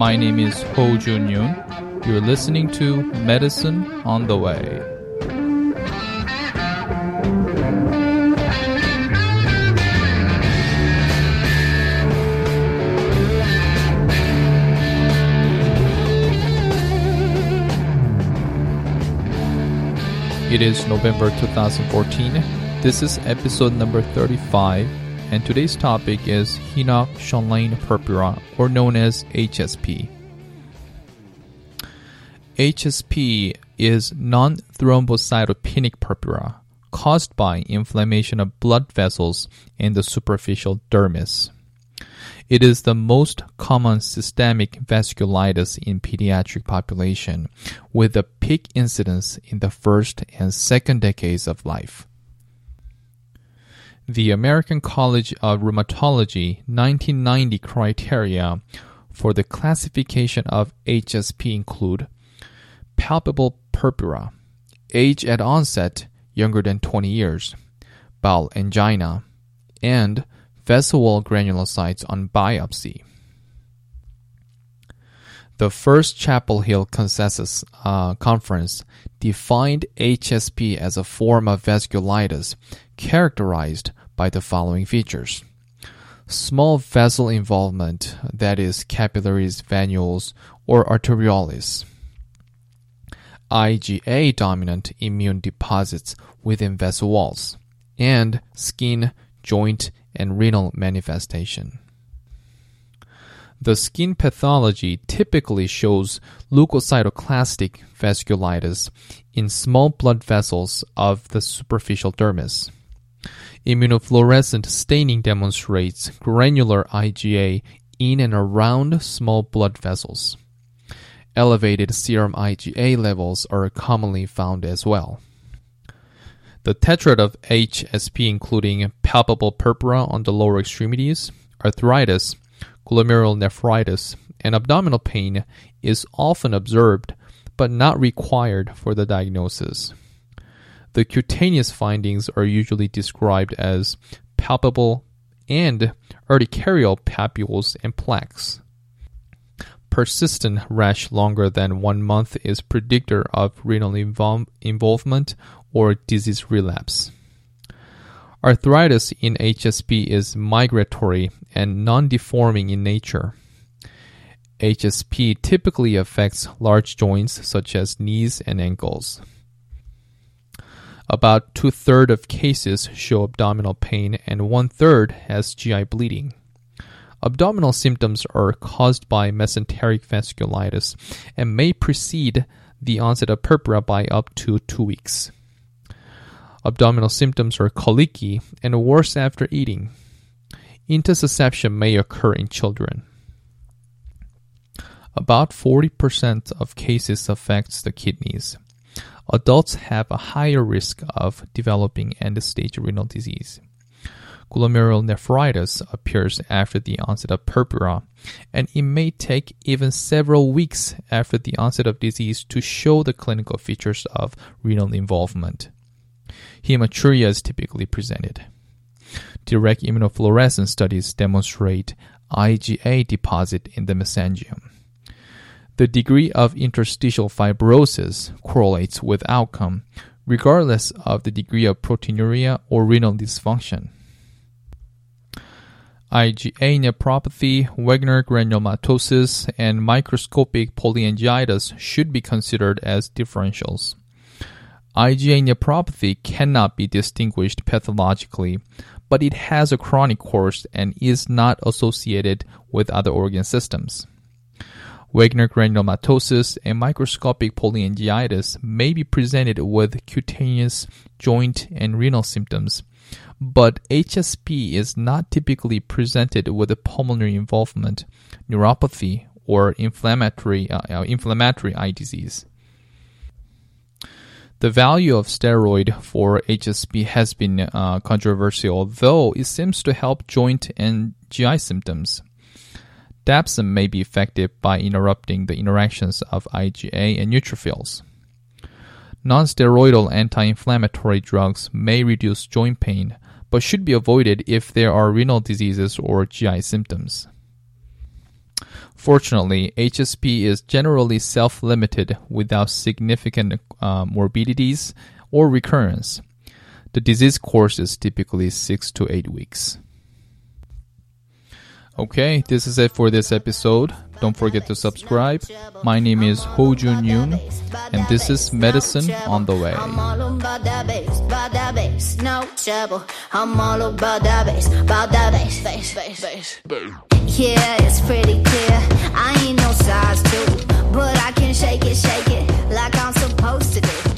My name is Ho Jun Yoon. You're listening to Medicine on the Way. It is November 2014. This is episode number 35 and today's topic is Henoch-Schönlein purpura, or known as HSP. HSP is non-thrombocytopenic purpura caused by inflammation of blood vessels in the superficial dermis. It is the most common systemic vasculitis in pediatric population with a peak incidence in the first and second decades of life. The American College of Rheumatology 1990 criteria for the classification of HSP include palpable purpura, age at onset younger than 20 years, bowel angina, and vessel granulocytes on biopsy. The first Chapel Hill Consensus uh, Conference defined HSP as a form of vasculitis characterized by the following features. Small vessel involvement, that is, capillaries, venules, or arterioles. IgA dominant immune deposits within vessel walls, and skin, joint, and renal manifestation. The skin pathology typically shows leukocytoclastic vasculitis in small blood vessels of the superficial dermis. Immunofluorescent staining demonstrates granular IgA in and around small blood vessels. Elevated serum IgA levels are commonly found as well. The tetrad of HSP, including palpable purpura on the lower extremities, arthritis, glomerulonephritis, and abdominal pain, is often observed but not required for the diagnosis. The cutaneous findings are usually described as palpable and urticarial papules and plaques. Persistent rash longer than one month is predictor of renal invol- involvement or disease relapse. Arthritis in HSP is migratory and non-deforming in nature. HSP typically affects large joints such as knees and ankles. About two thirds of cases show abdominal pain, and one third has GI bleeding. Abdominal symptoms are caused by mesenteric vasculitis and may precede the onset of purpura by up to two weeks. Abdominal symptoms are colicky and worse after eating. Intussusception may occur in children. About 40% of cases affects the kidneys adults have a higher risk of developing end stage renal disease. Glomerulonephritis appears after the onset of purpura, and it may take even several weeks after the onset of disease to show the clinical features of renal involvement. Hematuria is typically presented. Direct immunofluorescence studies demonstrate IgA deposit in the mesangium. The degree of interstitial fibrosis correlates with outcome, regardless of the degree of proteinuria or renal dysfunction. IgA nephropathy, Wegener granulomatosis, and microscopic polyangiitis should be considered as differentials. IgA nephropathy cannot be distinguished pathologically, but it has a chronic course and is not associated with other organ systems. Wegener granulomatosis and microscopic polyangiitis may be presented with cutaneous, joint, and renal symptoms, but HSP is not typically presented with a pulmonary involvement, neuropathy, or inflammatory, uh, uh inflammatory eye disease. The value of steroid for HSP has been uh, controversial, though it seems to help joint and GI symptoms. Dapsone may be effective by interrupting the interactions of IgA and neutrophils. Nonsteroidal anti-inflammatory drugs may reduce joint pain, but should be avoided if there are renal diseases or GI symptoms. Fortunately, HSP is generally self limited without significant uh, morbidities or recurrence. The disease course is typically 6 to 8 weeks. Okay, this is it for this episode. Don't forget to subscribe. My name is Ho Jun Yoon, and this is Medicine on the Way. Yeah, it's pretty clear. I ain't no size two, but I can shake it, shake it like I'm supposed to do.